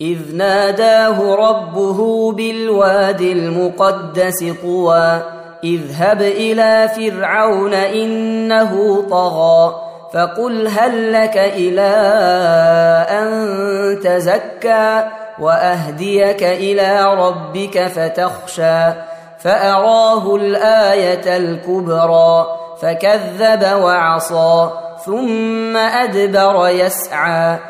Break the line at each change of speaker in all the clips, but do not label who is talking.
إذ ناداه ربه بالواد المقدس طوى اذهب إلى فرعون إنه طغى فقل هل لك إلى أن تزكى وأهديك إلى ربك فتخشى فأراه الآية الكبرى فكذب وعصى ثم أدبر يسعى.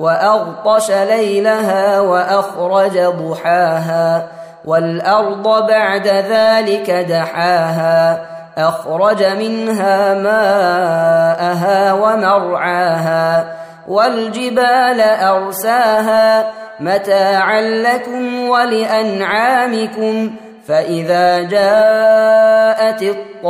وأغطش ليلها وأخرج ضحاها والأرض بعد ذلك دحاها أخرج منها ماءها ومرعاها والجبال أرساها متاعا لكم ولأنعامكم فإذا جاءت الطامة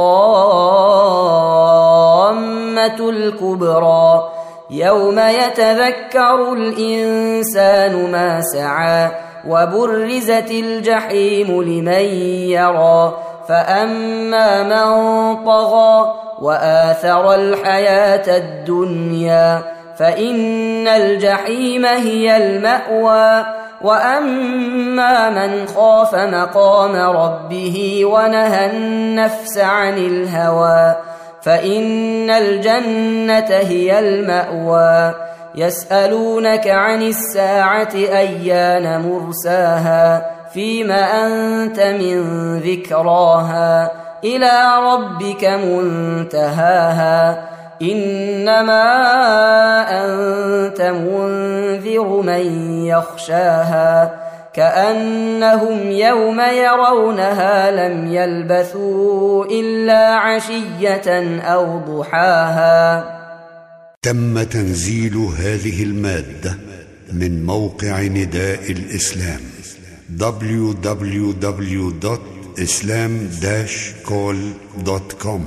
الكبرى يوم يتذكر الانسان ما سعى وبرزت الجحيم لمن يرى فاما من طغى واثر الحياة الدنيا فان الجحيم هي الماوى واما من خاف مقام ربه ونهى النفس عن الهوى فإن الجنة هي المأوى. يسألونك عن الساعة أيان مرساها فيم أنت من ذكراها. إلى ربك منتهاها. إنما أنت منذر من يخشاها. كأنهم يوم يرونها لم يلبثوا إلا عشية أو ضحاها.
تم تنزيل هذه المادة من موقع نداء الإسلام www.islam-call.com